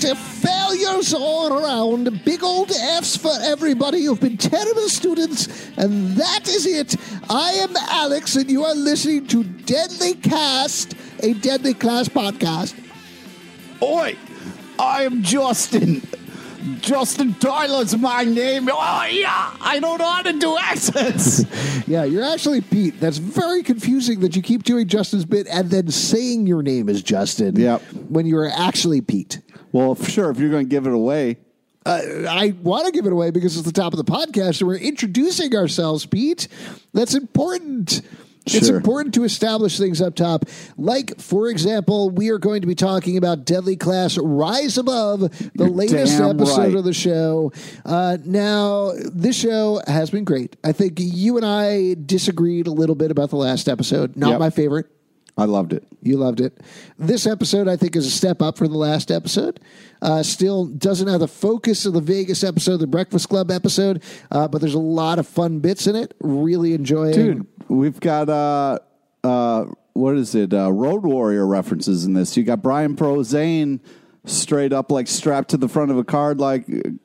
That is it. Failures all around. Big old F's for everybody. You've been terrible students, and that is it. I am Alex, and you are listening to Deadly Cast, a Deadly Class podcast. Oi, I am Justin. Justin Tyler's my name. Oh, yeah, I don't know how to do accents. Yeah, you're actually Pete. That's very confusing that you keep doing Justin's bit and then saying your name is Justin Yep. when you are actually Pete. Well, sure, if you're going to give it away. Uh, I want to give it away because it's the top of the podcast and we're introducing ourselves, Pete. That's important. It's important to establish things up top. Like, for example, we are going to be talking about Deadly Class Rise Above, the You're latest episode right. of the show. Uh, now, this show has been great. I think you and I disagreed a little bit about the last episode. Not Yep. my favorite. I loved it. You loved it. This episode, I think, is a step up from the last episode. Uh, still doesn't have the focus of the Vegas episode, the Breakfast Club episode, uh, but there's a lot of fun bits in it. Really enjoying. Dude, we've got, uh, uh, what is it? Uh, Road Warrior references in this. You got Brian Posehn straight up, like strapped to the front of a card like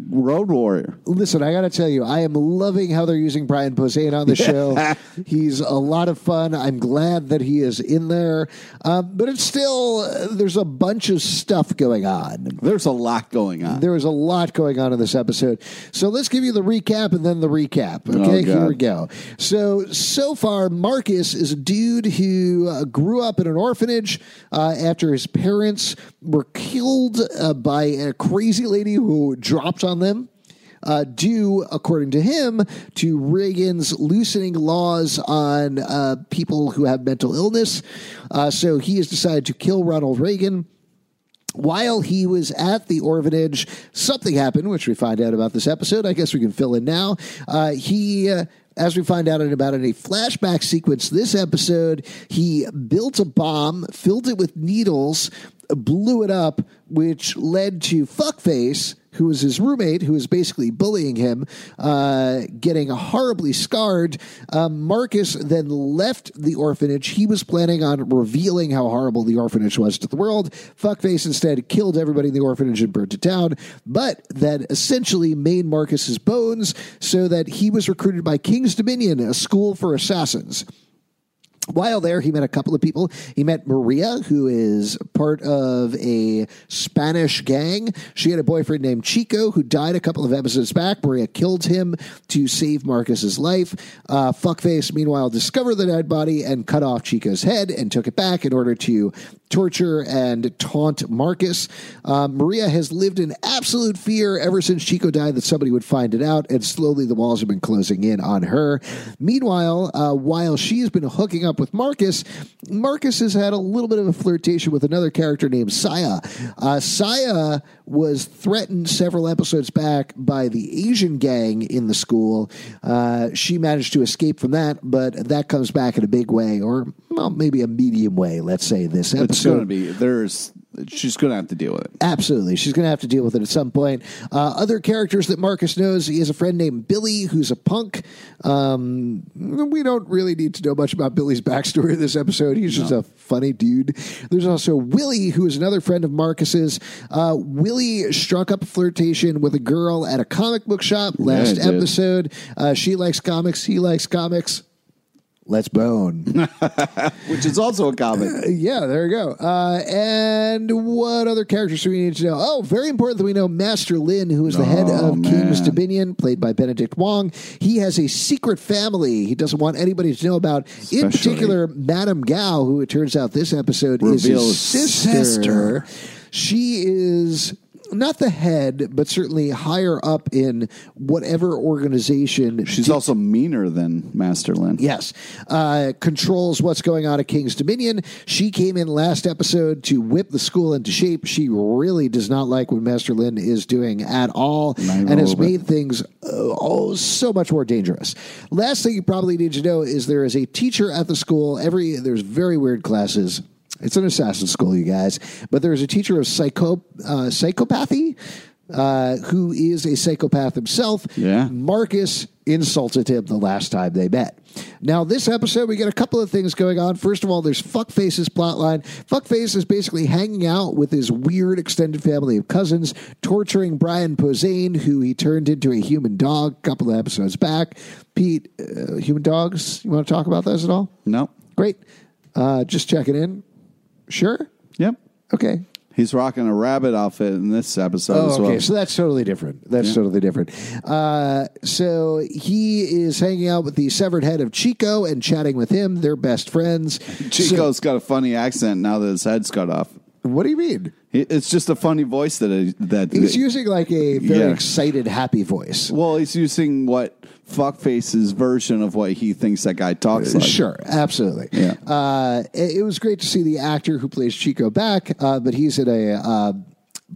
Road Warrior. Listen, I got to tell you, I am loving how they're using Brian Posehn on the show. He's a lot of fun. I'm glad that he is in there, um, but it's still uh, there's a bunch of stuff going on. There's a lot going on. There was a lot going on in this episode. So let's give you the recap and then the recap. Okay, Oh, here we go. So, so far, Marcus is a dude who uh, grew up in an orphanage uh, after his parents were killed uh, by a crazy lady who dropped on them. Uh, due, according to him, to Reagan's loosening laws on uh, people who have mental illness. Uh, so he has decided to kill Ronald Reagan while he was at the orphanage, something happened, which we find out about this episode. I guess we can fill in now. Uh, he. As we find out in about a flashback sequence this episode, he built a bomb, filled it with needles, blew it up, which led to Fuckface, who was his roommate, who was basically bullying him, uh, getting horribly scarred. Um, Marcus then left the orphanage. He was planning on revealing how horrible the orphanage was to the world. Fuckface instead killed everybody in the orphanage and burned it down, but that essentially made Marcus's bones so that he was recruited by King's Dominion, a school for assassins. While there, he met a couple of people. He met Maria, who is part of a Spanish gang. She had a boyfriend named Chico, who died a couple of episodes back. Maria killed him to save Marcus's life. Uh, Fuckface, meanwhile, discovered the dead body and cut off Chico's head and took it back in order to torture and taunt Marcus. Um, Maria has lived in absolute fear ever since Chico died that somebody would find it out, and slowly the walls have been closing in on her. Meanwhile, uh, while she's been hooking up with Marcus, Marcus has had a little bit of a flirtation with another character named Saya. Uh, Saya was threatened several episodes back by the Asian gang in the school. Uh, she managed to escape from that, but that comes back in a big way, or well, maybe a medium way, let's say, this episode. It's going to be, there's, she's going to have to deal with it. Absolutely. She's going to have to deal with it at some point. Uh, other characters that Marcus knows, he has a friend named Billy who's a punk. Um, we don't really need to know much about Billy's backstory in this episode. He's just a funny dude. There's also Willie, who is another friend of Marcus's. Uh, Willie struck up a flirtation with a girl at a comic book shop last did. episode. Uh, she likes comics. He likes comics. Let's bone. which is also a comic. yeah, there you go. Uh, and what other characters do we need to know? Oh, very important that we know Master Lin, who is the head Oh, of King's man. Dominion, played by Benedict Wong. He has a secret family he doesn't want anybody to know about. In Especially- particular, Madame Gao, who it turns out this episode is his Reveals sister. sister. She is not the head, but certainly higher up in whatever organization. She's also meaner than Master Lin. Yes, uh, controls what's going on at King's Dominion. She came in last episode to whip the school into shape. She really does not like what Master Lin is doing at all, and has little bit. made things uh, oh so much more dangerous. Last thing you probably need to know is there is a teacher at the school. Every there's very weird classes. It's an assassin school, you guys. But there's a teacher of psycho uh, psychopathy. Uh, who is a psychopath himself? Yeah. Marcus insulted him the last time they met. Now, this episode, we get a couple of things going on. First of all, there's Fuckface's plotline. Fuckface is basically hanging out with his weird extended family of cousins, torturing Brian Posehn, who he turned into a human dog a couple of episodes back. Pete, uh, human dogs, you want to talk about those at all? No. Great. Uh, just checking in. Sure. Yep. Okay. He's rocking a rabbit outfit in this episode Oh, as well. okay. So that's totally different. That's totally different. Uh, so he is hanging out with the severed head of Chico and chatting with him. They're best friends. Chico's got a funny accent now that his head's cut off. So, what do you mean? He- It's just a funny voice that that He's using like a very Yeah. excited, happy voice. well, he's using what Fuckface's version of what he thinks that guy talks like. Sure, absolutely. Yeah. Uh, it, it was great to see the actor who plays Chico back, uh, but he's at a uh,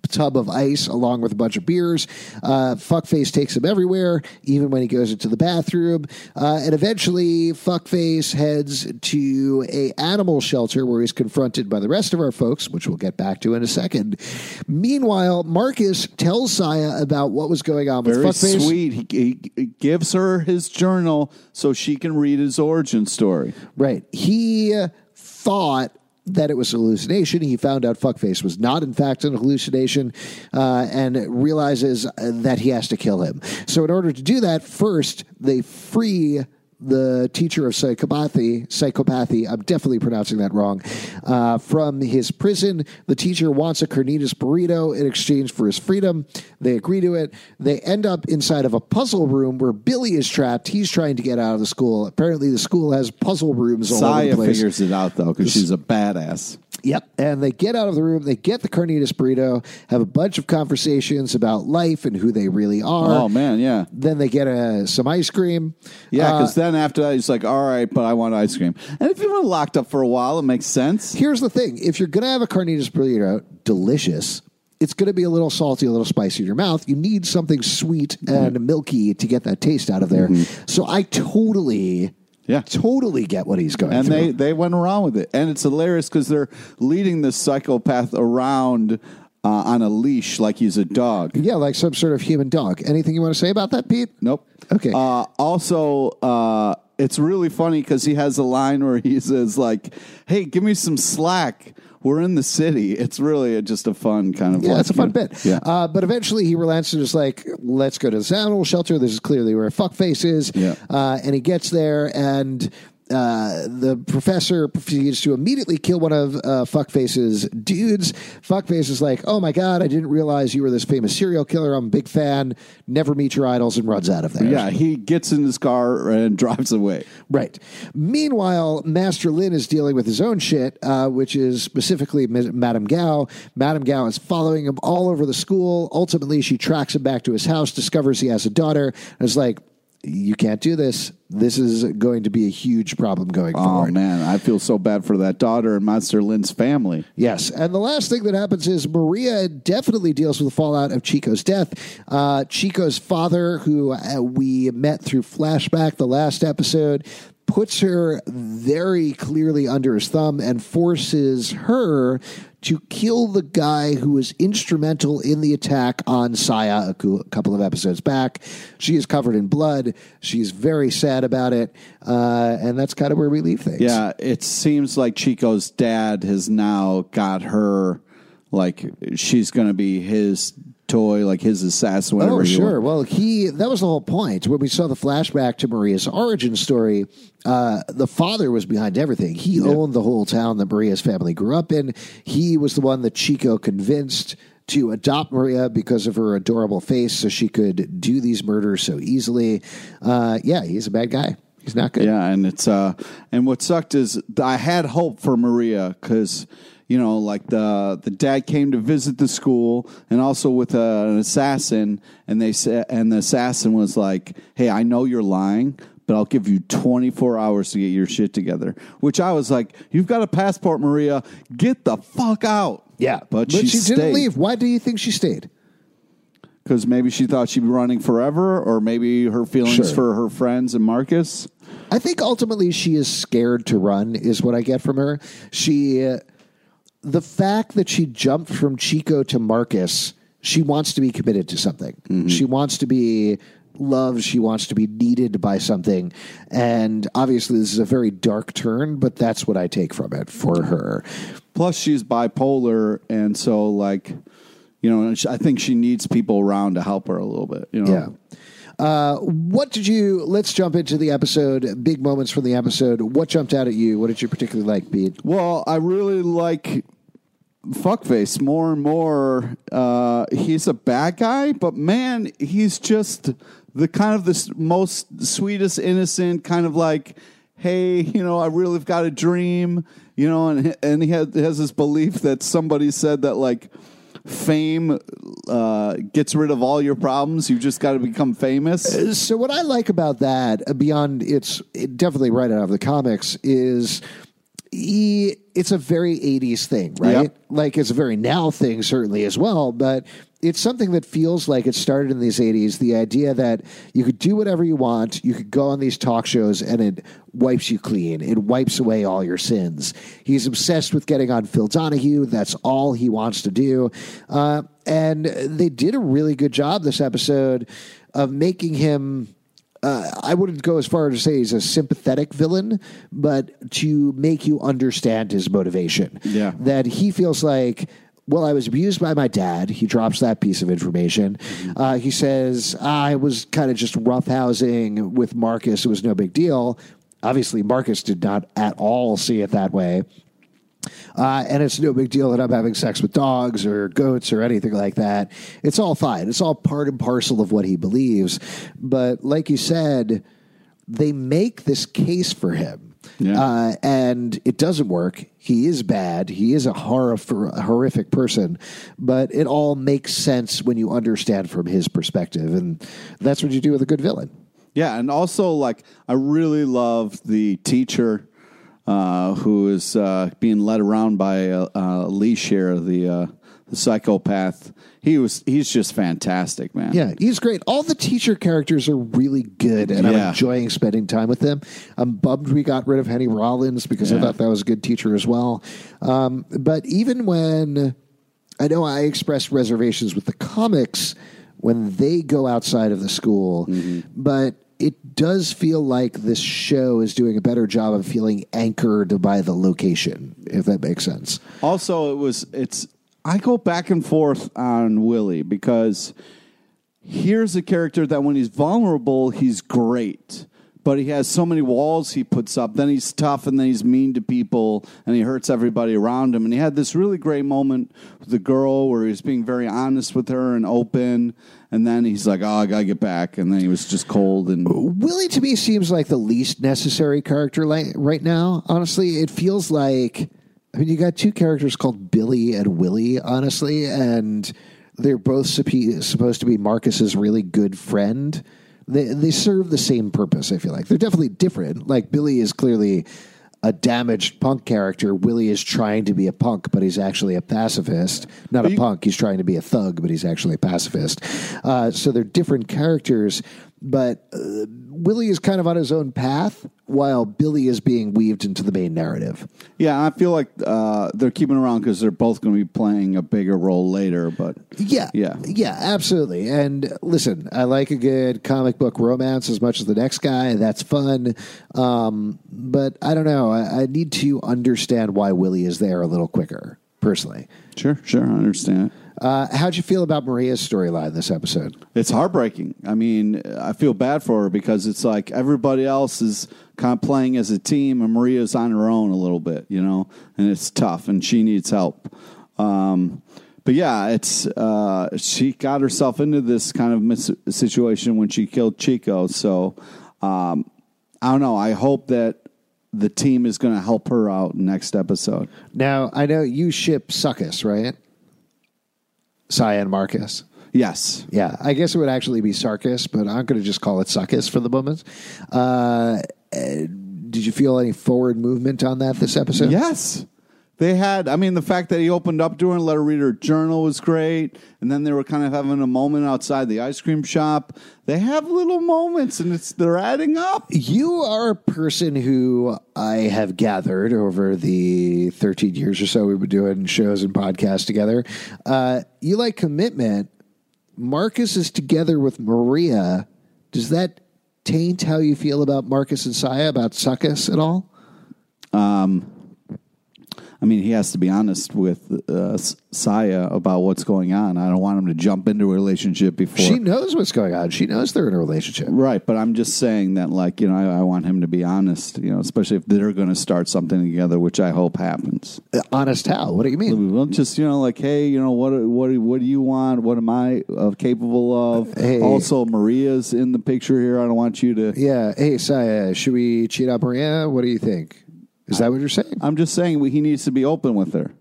tub of ice along with a bunch of beers. Uh, Fuckface takes him everywhere, even when he goes into the bathroom. Uh, and eventually, Fuckface heads to a animal shelter where he's confronted by the rest of our folks, which we'll get back to in a second. Meanwhile, Marcus tells Saya about what was going on with Very Fuckface. sweet. He, he, he gives her his journal so she can read his origin story. Right. He thought that it was a hallucination. He found out Fuckface was not, in fact, an hallucination uh, and realizes that he has to kill him. So, in order to do that, first, they free the teacher of psychopathy, psychopathy, I'm definitely pronouncing that wrong, uh, from his prison. The teacher wants a carnitas burrito in exchange for his freedom. They agree to it. They end up inside of a puzzle room where Billy is trapped. He's trying to get out of the school. Apparently, the school has puzzle rooms all over Saya the place. figures it out though because she's a badass. Yep. And they get out of the room, they get the carnitas burrito, have a bunch of conversations about life and who they really are. Oh man, yeah, Then they get uh, some ice cream. yeah. Uh, Because then after that, he's like, "All right, but I want ice cream." And if you've been locked up for a while, it makes sense. Here's the thing if you're going to have a carnitas burrito, delicious. It's going to be a little salty, a little spicy in your mouth. You need something sweet Mm-hmm. and milky to get that taste out of there. So I totally, Yeah. totally get what he's going and through. they they went around with it, and it's hilarious because they're leading this psychopath around uh, on a leash like he's a dog. yeah, like some sort of human dog. Anything you want to say about that, Pete? Nope. Okay. Uh, also, uh, it's really funny because he has a line where he says like, "Hey, give me some slack. We're in the city." It's really a, just a fun kind of. Yeah, like, it's a fun bit. Yeah. Uh, but eventually he relents and is like, let's go to this animal shelter. This is clearly where Fuckface is. Yeah. Uh, and he gets there and uh, the professor proceeds to immediately kill one of uh, Fuckface's dudes. Fuckface is like, oh my God, I didn't realize you were this famous serial killer. I'm a big fan. Never meet your idols and runs out of there. yeah, he gets in his car and drives away. Right. Meanwhile, Master Lin is dealing with his own shit, uh, which is specifically Madame Gao. Madame Gao is following him all over the school. Ultimately, she tracks him back to his house, discovers he has a daughter, and is like, you can't do this. This is going to be a huge problem going Oh forward. man, I feel so bad for that daughter and Master Lin's family. Yes, and the last thing that happens is Maria definitely deals with the fallout of Chico's death. Uh, Chico's father, who uh, we met through flashback the last episode, puts her very clearly under his thumb and forces her to kill the guy who was instrumental in the attack on Saya a couple of episodes back. She is covered in blood. She's very sad about it, uh, and that's kind of where we leave things. Yeah, it seems like Chico's dad has now got her like she's going to be his toy, like his assassin. Whatever Oh, sure. Well, he that was the whole point. When we saw the flashback to Maria's origin story, uh, the father was behind everything. He owned the whole town that Maria's family grew up in. He was the one that Chico convinced to adopt Maria because of her adorable face, so she could do these murders so easily. Uh, yeah, he's a bad guy. He's not good. Yeah, and it's uh, and what sucked is I had hope for Maria because you know, like the the dad came to visit the school, and also with uh, an assassin, and they said, and the assassin was like, "Hey, I know you're lying." But I'll give you 24 hours to get your shit together. Which I was like, "You've got a passport, Maria. Get the fuck out." Yeah, but, she, didn't leave. Why do you think she stayed? because maybe she thought she'd be running forever, or maybe her feelings Sure. for her friends and Marcus. I think ultimately she is scared to run, is what I get from her. She, uh, the fact that she jumped from Chico to Marcus, she wants to be committed to something. She wants to be loved. She wants to be needed by something. And obviously, this is a very dark turn, but that's what I take from it for her. Plus, she's bipolar, and so like, you know, I think she needs people around to help her a little bit. You know, Yeah. Uh, what did you? Let's jump into the episode. Big moments from the episode. What jumped out at you? What did you particularly like, Pete? Well, I really like Fuckface more and more. Uh, he's a bad guy, but man, he's just the kind of the most sweetest, innocent kind of like, hey, you know, I really have got a dream, you know, and and he has, has this belief that somebody said that like fame uh, gets rid of all your problems. You just got to become famous. So what I like about that, uh, beyond it's definitely right out of the comics, is he, it's a very 80s thing, right? Yep. Like it's a very now thing, certainly as well, but it's something that feels like it started in these 80s. The idea that you could do whatever you want, you could go on these talk shows and it wipes you clean, it wipes away all your sins. He's obsessed with getting on Phil Donahue. That's all he wants to do. Uh, and they did a really good job this episode of making him uh, I wouldn't go as far as to say he's a sympathetic villain, but to make you understand his motivation. Yeah. That he feels like, well, I was abused by my dad. He drops that piece of information. Uh, he says, I was kind of just roughhousing with Marcus. It was no big deal. Obviously, Marcus did not at all see it that way. Uh, and it's no big deal that I'm having sex with dogs or goats or anything like that. It's all fine. It's all part and parcel of what he believes. But like you said, they make this case for him. Yeah. Uh, and it doesn't work. He is bad. He is a horror, horrific person, but it all makes sense when you understand from his perspective. And that's what you do with a good villain. Yeah, and also like I really love the teacher uh, who is uh, being led around by uh, uh, Leash here, the uh, the psychopath. He was he's just fantastic, man. Yeah, he's great. All the teacher characters are really good, and I'm enjoying spending time with them. I'm bummed we got rid of Henry Rollins because I thought that was a good teacher as well. Um, but even when I know I expressed reservations with the comics when they go outside of the school, Mm-hmm. but it does feel like this show is doing a better job of feeling anchored by the location, if that makes sense. Also, it was it's. I go back and forth on Willie because here's a character that when he's vulnerable, he's great. But he has so many walls he puts up. Then he's tough, and then he's mean to people, and he hurts everybody around him. And he had this really great moment with the girl where he's being very honest with her and open. And then he's like, "Oh, I gotta get back." And then he was just cold and Willie to me seems like the least necessary character like, right now. Honestly, it feels like I mean you got two characters called Billy and Willie, honestly, and they're both supposed to be Marcus's really good friend. They they serve the same purpose. I feel like they're definitely different. Like Billy is clearly a damaged punk character. Willie is trying to be a punk, but he's actually a pacifist. Not a punk. He's trying to be a thug, but he's actually a pacifist. Uh, so they're different characters. But uh, Willie is kind of on his own path, while Billy is being weaved into the main narrative. yeah. I feel like uh, they're keeping around because they're both going to be playing a bigger role later. But Yeah, Yeah. yeah, absolutely. And listen, I like a good comic book romance as much as the next guy. That's fun. Um, but I don't know. I, I need to understand why Willie is there a little quicker. personally. Sure, sure, I understand. Uh, how'd you feel about Maria's storyline this episode? It's heartbreaking. I mean, I feel bad for her because it's like everybody else is kind of playing as a team, and Maria's on her own a little bit, you know, and it's tough, and she needs help. Um, but yeah, it's uh, she got herself into this kind of mis- situation when she killed Chico. So um, I don't know. I hope that the team is going to help her out next episode. Now, I know you ship Suckus, right? Cyan Marcus. Yes. Yeah, I guess it would actually be Sarkis, but I'm going to just call it Suckus for the moment. Uh, uh, did you feel any forward movement on that this episode? Yes. They had, I mean, the fact that he opened up to her and let her read her journal was great. And then they were kind of having a moment outside the ice cream shop. They have little moments and it's they're adding up. You are a person who I have gathered over the 13 years or so we've been doing shows and podcasts together. Uh, you like commitment. Marcus is together with Maria. Does that taint how you feel about Marcus and Saya, about Suckus at all? I mean, he has to be honest with uh, Saya about what's going on. I don't want him to jump into a relationship before. She knows what's going on. She knows they're in a relationship. Right, but I'm just saying that, like, you know, I, I want him to be honest, you know, especially if they're going to start something together, which I hope happens. Honest how? What do you mean? Well, just you know, like, hey, you know, what, what, what do you want? What am I uh, capable of? Hey. Also, Maria's in the picture here. I don't want you to. Yeah. Hey, Saya, should we cheat on Maria? What do you think? Is that what you're saying? I'm just saying he needs to be open with her.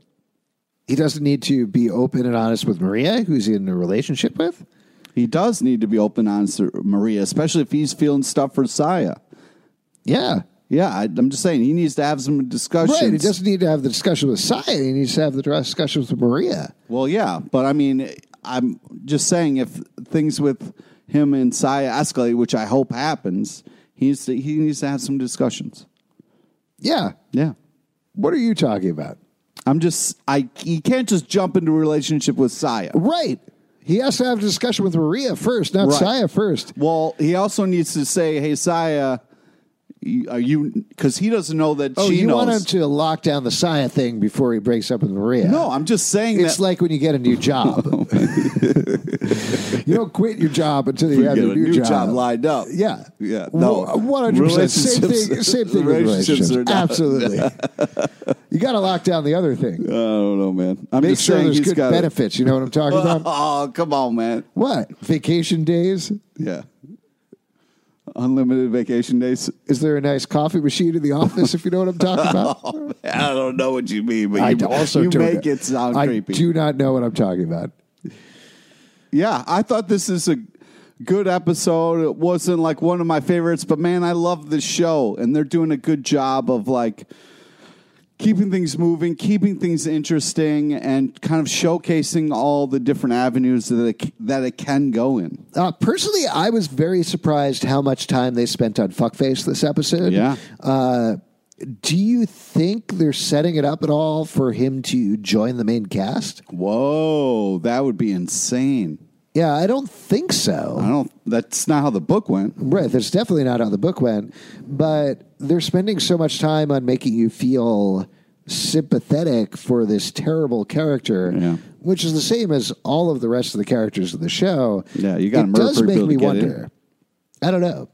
He doesn't need to be open and honest with Maria, who's in a relationship with? He does need to be open, honest with Maria, especially if he's feeling stuff for Saya. Yeah. Yeah, I, I'm just saying he needs to have some discussions. Right. He doesn't need to have the discussion with Saya. He needs to have the discussion with Maria. Well, yeah, but I mean, I'm just saying if things with him and Saya escalate, which I hope happens, he needs to, he needs to have some discussions. Yeah. Yeah. What are you talking about? I'm just I he can't just jump into a relationship with Saya. Right. He has to have a discussion with Maria first, not Right. Saya first. Well, he also needs to say, "Hey, Saya, are you?" Because he doesn't know that Oh, she you knows. want him to lock down the Saya thing before he breaks up with Maria? no, I'm just saying It's that. like when you get a new job. you don't quit your job until you, have get your a new, job. lined up. Yeah, Yeah, no. one hundred percent. Same Relationships- thing. Same thing with relationships relationships. are not- Absolutely. you got to lock down the other thing. I don't know, man. I'm Make just sure saying there's he's good got benefits. You know what I'm talking about? Oh, come on, man. what vacation days? Yeah. Unlimited vacation days. Is there a nice coffee machine in the office? If you know what I'm talking about. Oh, I don't know what you mean, but I you, also you make it sound I creepy. do not know what I'm talking about. Yeah, I thought this is a good episode. It wasn't like one of my favorites, but man, I love this show, and they're doing a good job of like keeping things moving, keeping things interesting, and kind of showcasing all the different avenues that it, that it can go in. Uh, personally, I was very surprised how much time they spent on fuckface this episode. Yeah. Uh, do you think they're setting it up at all for him to join the main cast? Whoa, that would be insane. Yeah, I don't think so. I don't. That's not how the book went. Right, that's definitely not how the book went. But they're spending so much time on making you feel sympathetic for this terrible character, Yeah. which is the same as all of the rest of the characters of the show. Yeah, you gotta It does make me wonder. I don't know.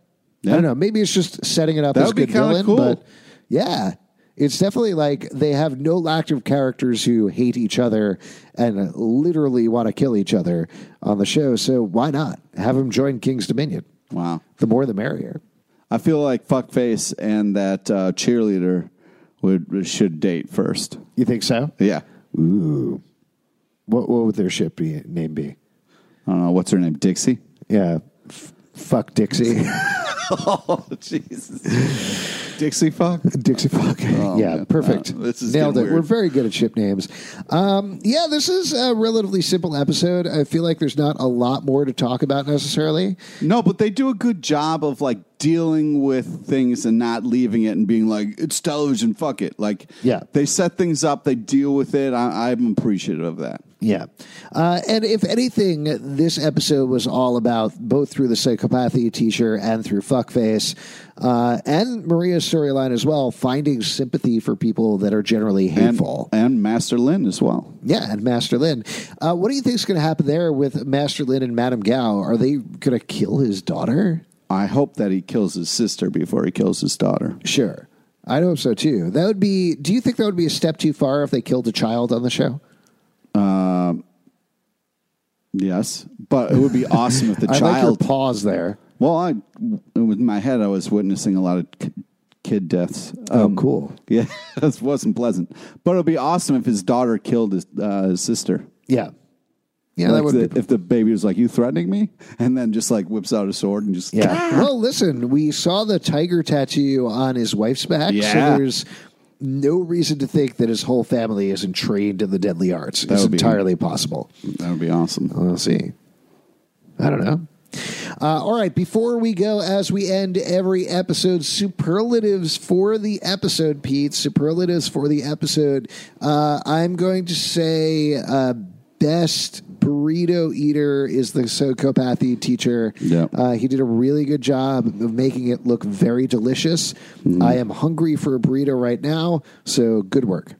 I don't know. Maybe it's just setting it up That as a good villain, cool. but yeah. It's definitely like they have no lack of characters who hate each other and literally want to kill each other on the show. So why not have them join King's Dominion? Wow. The more, the merrier. I feel like fuckface and that uh, cheerleader would should date first. You think so? Yeah. Ooh. What, what would their ship be, name be? I don't know what's her name. Dixie. Yeah. F- fuck Dixie. Oh Jesus. Dixie fuck. Dixie fuck. yeah, man. perfect. Uh, this is Nailed it. getting We're very good at ship names. Um, yeah, this is a relatively simple episode. I feel like there's not a lot more to talk about necessarily. No, but they do a good job of like dealing with things and not leaving it and being like it's television, fuck it. Like Yeah. they set things up, they deal with it. I, I'm appreciative of that. Yeah. Uh, and if anything, this episode was all about both through the psychopathy teacher and through fuckface, uh, and Maria's storyline as well, finding sympathy for people that are generally And, and Master Lin as well. yeah, and Master Lin. Uh, what do you think is going to happen there with Master Lin and Madame Gao? Are they going to kill his daughter? I hope that he kills his sister before he kills his daughter. Sure. I hope so too. That would be. Do you think that would be a step too far if they killed a child on the show? Um, Yes, but it would be awesome if the I like child. pause there. well, I with my head, I was witnessing a lot of ki- kid deaths. Um, oh, cool. Yeah, that wasn't pleasant, but it would be awesome if his daughter killed his, uh, his sister. Yeah. Yeah, that would the- be if the baby was like, "You threatening me?" and then just like whips out a sword and just Yeah. Well, listen, we saw the tiger tattoo on his wife's back, Yeah. so there's no reason to think that his whole family isn't trained in the deadly arts. It's would be- entirely possible. that would be awesome. We'll see. I don't know. Uh, all right, before we go, as we end every episode, superlatives for the episode, Pete. Superlatives for the episode. Uh, I'm going to say uh, best burrito eater is the psychopathy teacher. Yeah. Uh, he did a really good job of making it look very delicious. I am hungry for a burrito right now, so good work.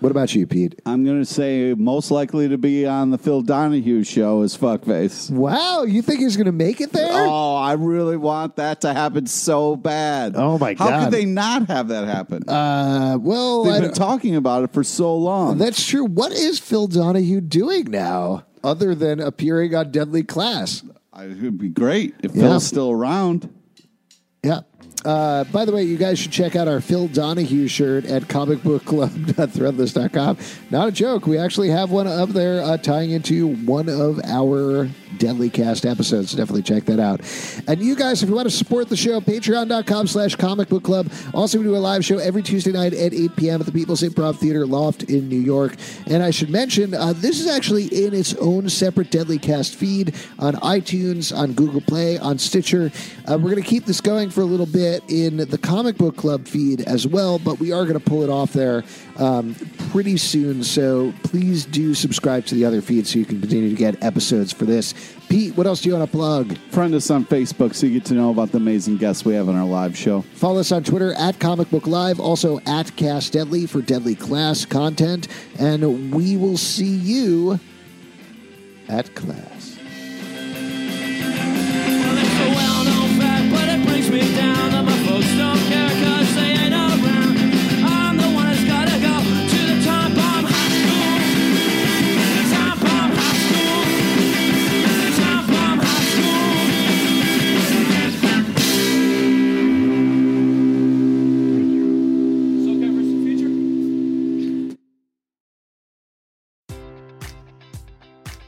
What about you, Pete? I'm going to say most likely to be on the Phil Donahue show is fuckface. Wow, you think he's going to make it there? Oh, I really want that to happen so bad. Oh, my How God. How could they not have that happen? Uh, well, I They've been talking about it for so long. that's true. What is Phil Donahue doing now, other than appearing on Deadly Class? It would be great if Yeah. Phil's still around. Yeah. Uh, by the way, you guys should check out our Phil Donahue shirt at comicbookclub.threadless.com. Not a joke. We actually have one up there uh, tying into one of our Deadly Cast episodes. Definitely check that out. And you guys, if you want to support the show, patreon.com slash comic book club. Also, we do a live show every Tuesday night at 8 p.m. at the People's Improv Theater Loft in New York. And I should mention, uh, this is actually in its own separate Deadly Cast feed on iTunes, on Google Play, on Stitcher. Uh, we're going to keep this going for a little bit in the Comic Book Club feed as well, but we are going to pull it off there um, pretty soon. So please do subscribe to the other feeds so you can continue to get episodes for this. Pete, what else do you want to plug? Friend us on Facebook so you get to know about the amazing guests we have on our live show. Follow us on Twitter at Comic Book Live, also at Cast Deadly for Deadly Class content, and we will see you at class.